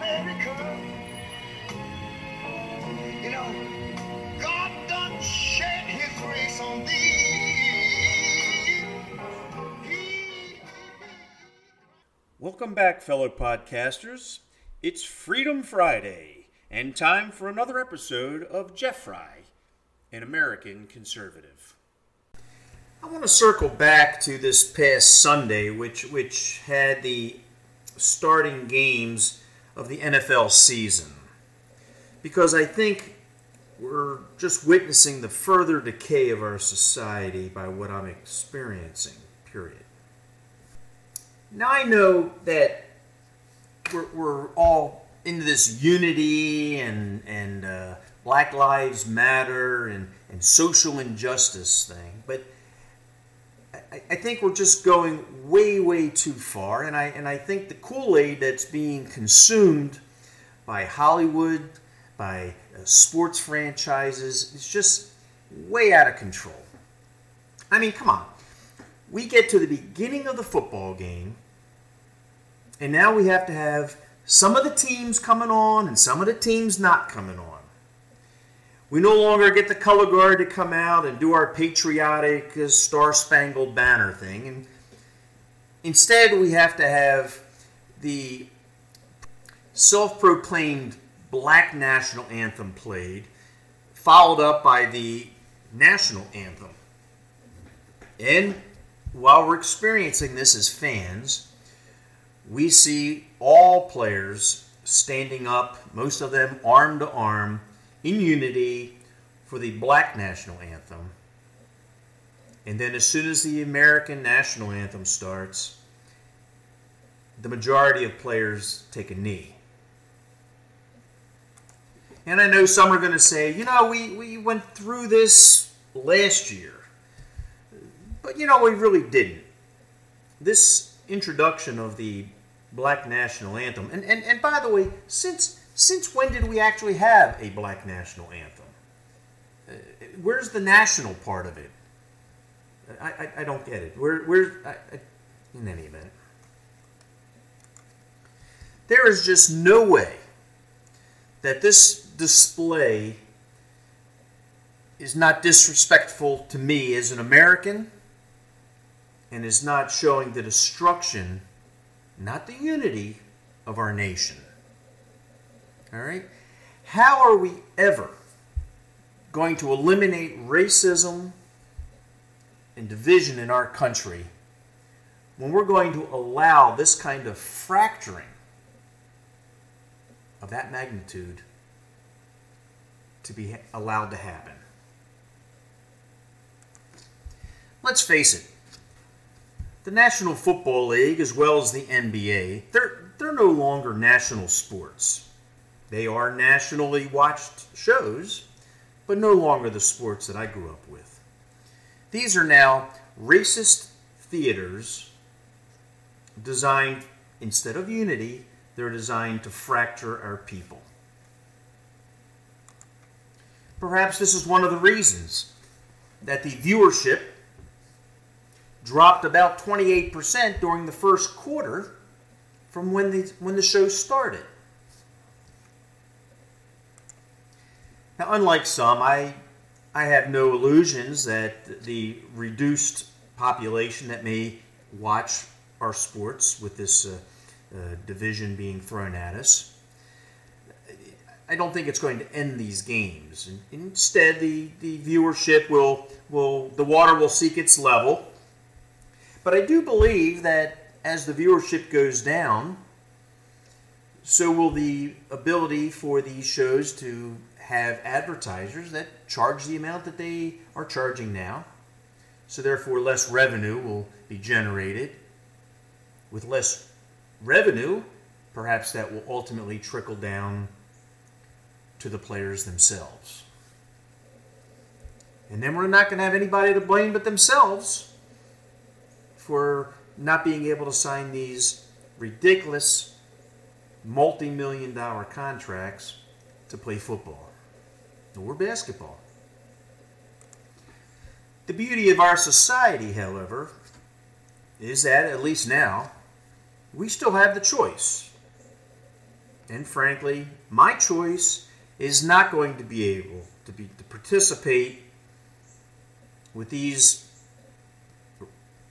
America. You know, God done shed his grace on thee. He- Welcome back, fellow podcasters. It's Freedom Friday, and time for another episode of Jeff Fry, an American conservative. I want to circle back to this past Sunday, which which had the starting games of the NFL season, because I think we're just witnessing the further decay of our society by what I'm experiencing. Period. Now I know that we're, we're all into this unity and and uh, Black Lives Matter and and social injustice thing, but I, think we're just going way way too far, and I and I think the Kool Aid that's being consumed by Hollywood, by uh, sports franchises, is just way out of control. I mean, come on. We get to the beginning of the football game, and now we have to have some of the teams coming on and some of the teams not coming on. We no longer get the color guard to come out and do our patriotic uh, Star Spangled Banner thing. And instead, we have to have the self proclaimed black national anthem played, followed up by the national anthem. And while we're experiencing this as fans, we see all players standing up, most of them arm to arm, in unity for the black national anthem. And then, as soon as the American national anthem starts, the majority of players take a knee. And I know some are going to say, you know, we, we went through this last year. But, you know, we really didn't. This introduction of the black national anthem, and, and, and by the way, since, since when did we actually have a black national anthem? Uh, where's the national part of it? I, I, I don't get it. Where, where, I, I, in any event, there is just no way that this display is not disrespectful to me as an American and is not showing the destruction, not the unity, of our nation. All right? How are we ever going to eliminate racism and division in our country when we're going to allow this kind of fracturing of that magnitude to be allowed to happen? Let's face it, the National Football League, as well as the NBA, they're, they're no longer national sports. They are nationally watched shows, but no longer the sports that I grew up with. These are now racist theaters designed, instead of unity, they're designed to fracture our people. Perhaps this is one of the reasons that the viewership dropped about 28% during the first quarter from when the, when the show started. Now, unlike some, I, I have no illusions that the reduced population that may watch our sports with this uh, uh, division being thrown at us, I don't think it's going to end these games. Instead, the, the viewership will, will, the water will seek its level. But I do believe that as the viewership goes down, so will the ability for these shows to have advertisers that charge the amount that they are charging now. So, therefore, less revenue will be generated. With less revenue, perhaps that will ultimately trickle down to the players themselves. And then we're not going to have anybody to blame but themselves for not being able to sign these ridiculous multi million dollar contracts to play football or basketball. The beauty of our society, however, is that, at least now, we still have the choice. and frankly, my choice is not going to be able to be to participate with these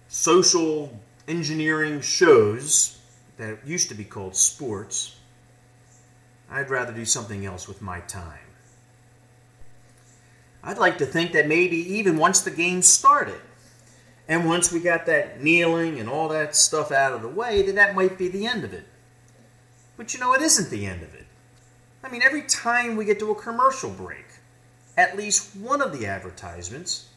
social engineering shows that used to be called sports. I'd rather do something else with my time. I'd like to think that maybe even once the game started, and once we got that kneeling and all that stuff out of the way, that that might be the end of it. But you know, it isn't the end of it. I mean, every time we get to a commercial break, at least one of the advertisements,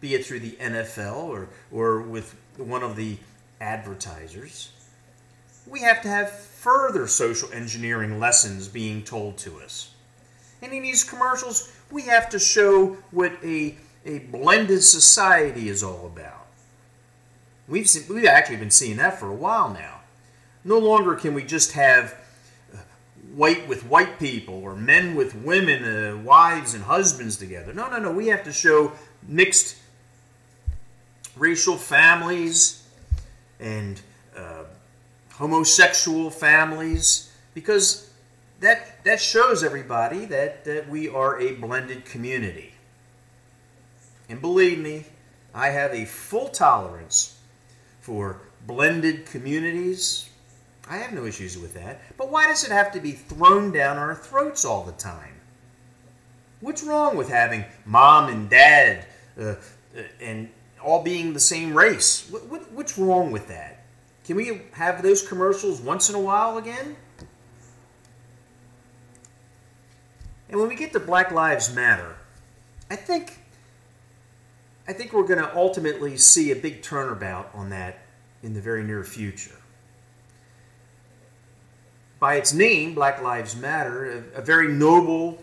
be it through the NFL or, or with one of the advertisers, we have to have further social engineering lessons being told to us. And in these commercials, we have to show what a, a blended society is all about. We've, seen, we've actually been seeing that for a while now. No longer can we just have uh, white with white people or men with women, uh, wives and husbands together. No, no, no. We have to show mixed racial families and uh, homosexual families because that, that shows everybody that, that we are a blended community. And believe me, I have a full tolerance for blended communities. I have no issues with that. But why does it have to be thrown down our throats all the time? What's wrong with having mom and dad uh, uh, and all being the same race? What, what, what's wrong with that? Can we have those commercials once in a while again? And when we get to Black Lives Matter, I think I think we're going to ultimately see a big turnabout on that in the very near future. By its name, Black Lives Matter, a, a very noble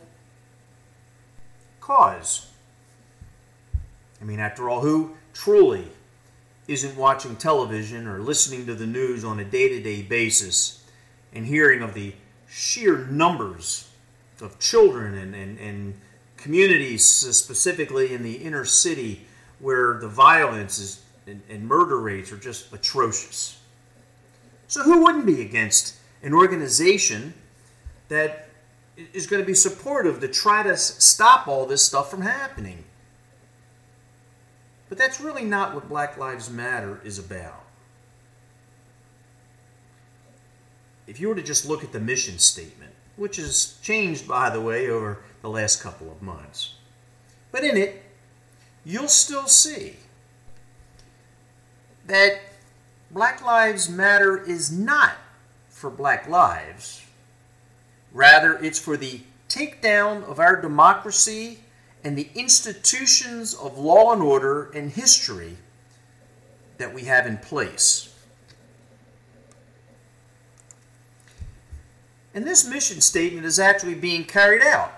cause. I mean, after all, who truly isn't watching television or listening to the news on a day to day basis and hearing of the sheer numbers of children and, and, and communities, specifically in the inner city, where the violence is, and, and murder rates are just atrocious. So, who wouldn't be against an organization that is going to be supportive to try to stop all this stuff from happening? But that's really not what Black Lives Matter is about. If you were to just look at the mission statement, which has changed, by the way, over the last couple of months, but in it, you'll still see that Black Lives Matter is not for black lives. Rather, it's for the takedown of our democracy and the institutions of law and order and history that we have in place. And this mission statement is actually being carried out.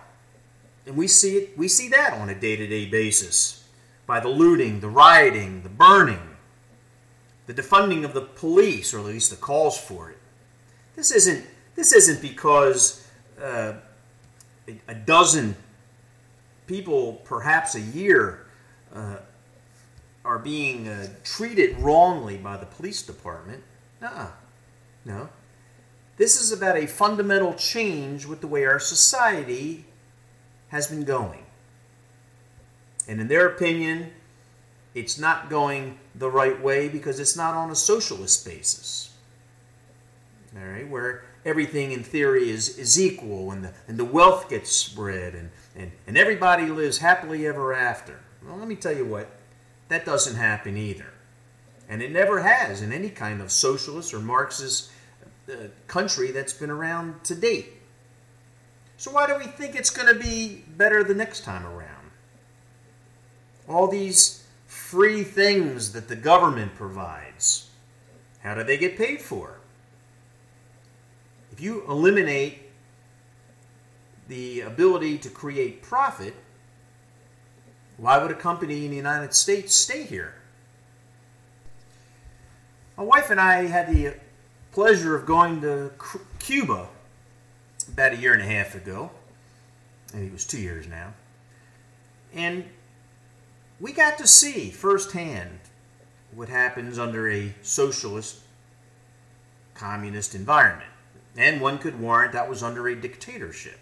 And we see it we see that on a day-to-day basis by the looting, the rioting, the burning, the defunding of the police, or at least the calls for it. This isn't this isn't because uh, a, dozen people, perhaps a year, uh, are being uh, treated wrongly by the police department. Nuh-uh. No. This is about a fundamental change with the way our society has been going. And in their opinion, it's not going the right way because it's not on a socialist basis. All right, where everything in theory is, is equal and the, and the wealth gets spread and, and, and everybody lives happily ever after. Well, let me tell you what, that doesn't happen either. And it never has in any kind of socialist or Marxist uh, country that's been around to date. So, why do we think it's going to be better the next time around? All these free things that the government provides, how do they get paid for? If you eliminate the ability to create profit, why would a company in the United States stay here? My wife and I had the pleasure of going to Cuba about a year and a half ago. Maybe it was two years now. And we got to see firsthand what happens under a socialist, communist environment. And one could warrant that was under a dictatorship.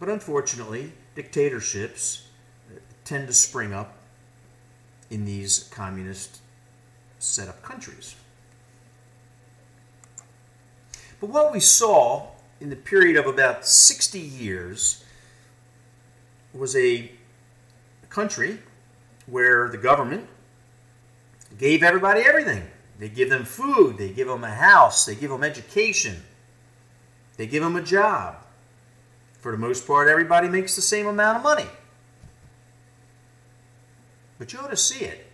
But unfortunately, dictatorships uh, tend to spring up in these communist set up countries. But what we saw in the period of about 60 years was a country where the government gave everybody everything. They give them food, they give them a house, they give them education, they give them a job. For the most part, everybody makes the same amount of money. But you ought to see it.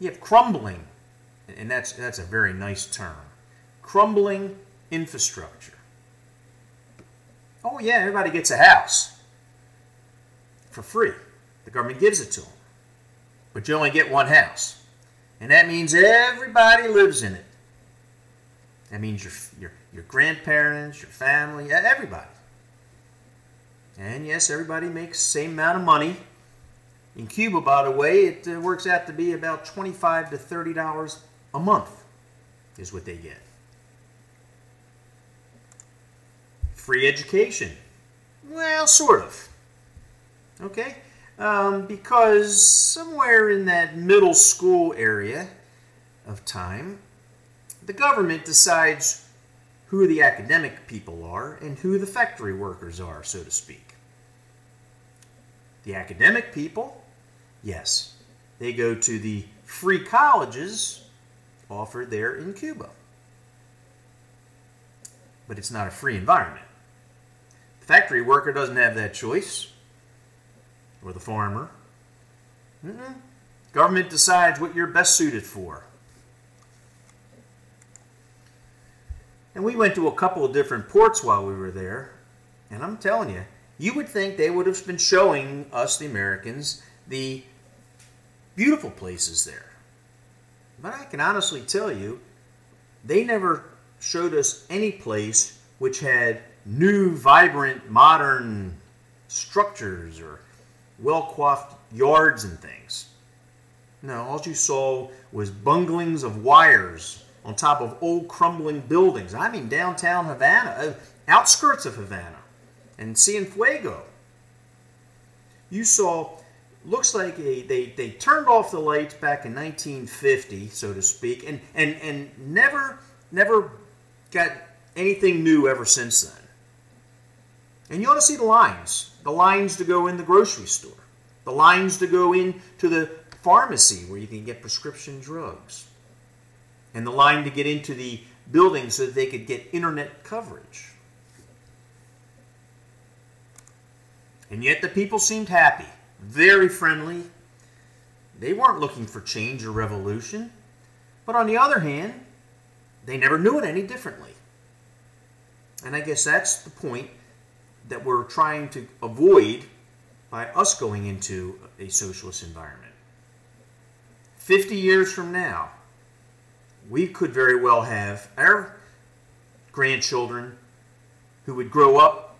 You have crumbling, and that's, that's a very nice term crumbling infrastructure. Oh, yeah, everybody gets a house for free. The government gives it to them. But you only get one house. And that means everybody lives in it. That means your, your, your grandparents, your family, everybody. And yes, everybody makes the same amount of money. In Cuba, by the way, it uh, works out to be about 25 to $30 a month is what they get. Free education. Well, sort of. Okay? Um, because somewhere in that middle school area of time, the government decides who the academic people are and who the factory workers are, so to speak. The academic people, yes, they go to the free colleges offered there in Cuba. But it's not a free environment. Factory worker doesn't have that choice, or the farmer. Mm-mm. Government decides what you're best suited for. And we went to a couple of different ports while we were there, and I'm telling you, you would think they would have been showing us, the Americans, the beautiful places there. But I can honestly tell you, they never showed us any place which had new, vibrant, modern structures or well coiffed yards and things. No, all you saw was bunglings of wires on top of old crumbling buildings. I mean, downtown Havana, uh, outskirts of Havana, and Cienfuego. You saw, looks like a, they, they turned off the lights back in 1950, so to speak, and, and, and never, never got anything new ever since then. And you ought to see the lines the lines to go in the grocery store, the lines to go into the pharmacy where you can get prescription drugs, and the line to get into the building so that they could get internet coverage. And yet the people seemed happy, very friendly. They weren't looking for change or revolution. But on the other hand, they never knew it any differently. And I guess that's the point that we're trying to avoid by us going into a socialist environment. 50 years from now, we could very well have our grandchildren who would grow up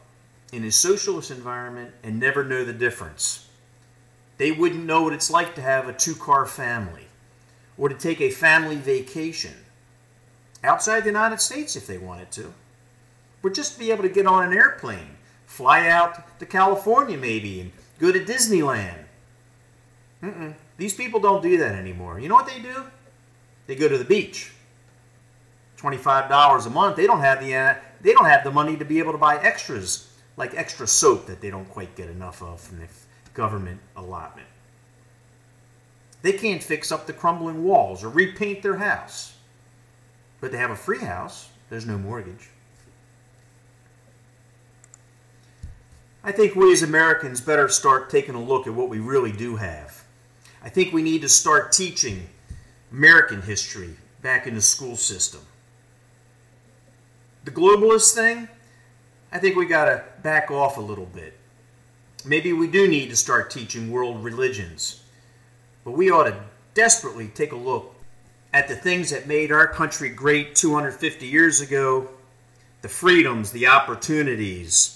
in a socialist environment and never know the difference. They wouldn't know what it's like to have a two car family or to take a family vacation outside the United States if they wanted to, or just to be able to get on an airplane fly out to California maybe and go to Disneyland. Mm-mm. These people don't do that anymore. You know what they do? They go to the beach. Twenty-five dollars a month. They don't have the uh, they don't have the money to be able to buy extras like extra soap that they don't quite get enough of from the government allotment. They can't fix up the crumbling walls or repaint their house. But they have a free house. There's no mortgage. I think we as Americans better start taking a look at what we really do have. I think we need to start teaching American history back in the school system. The globalist thing, I think we got to back off a little bit. Maybe we do need to start teaching world religions, but we ought to desperately take a look at the things that made our country great 250 years ago the freedoms, the opportunities,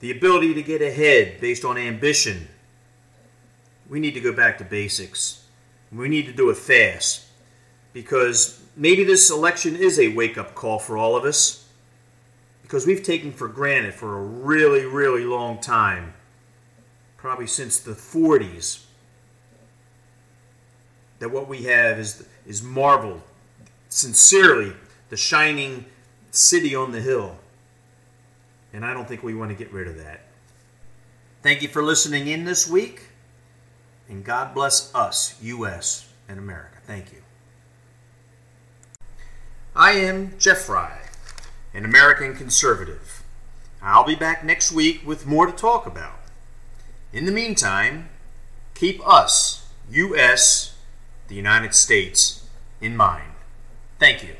the ability to get ahead based on ambition. We need to go back to basics. We need to do it fast because maybe this election is a wake up call for all of us because we've taken for granted for a really, really long time, probably since the 40s, that what we have is, is marvel, sincerely, the shining city on the hill. And I don't think we want to get rid of that. Thank you for listening in this week. And God bless us, U.S. and America. Thank you. I am Jeff Fry, an American conservative. I'll be back next week with more to talk about. In the meantime, keep us, U.S., the United States, in mind. Thank you.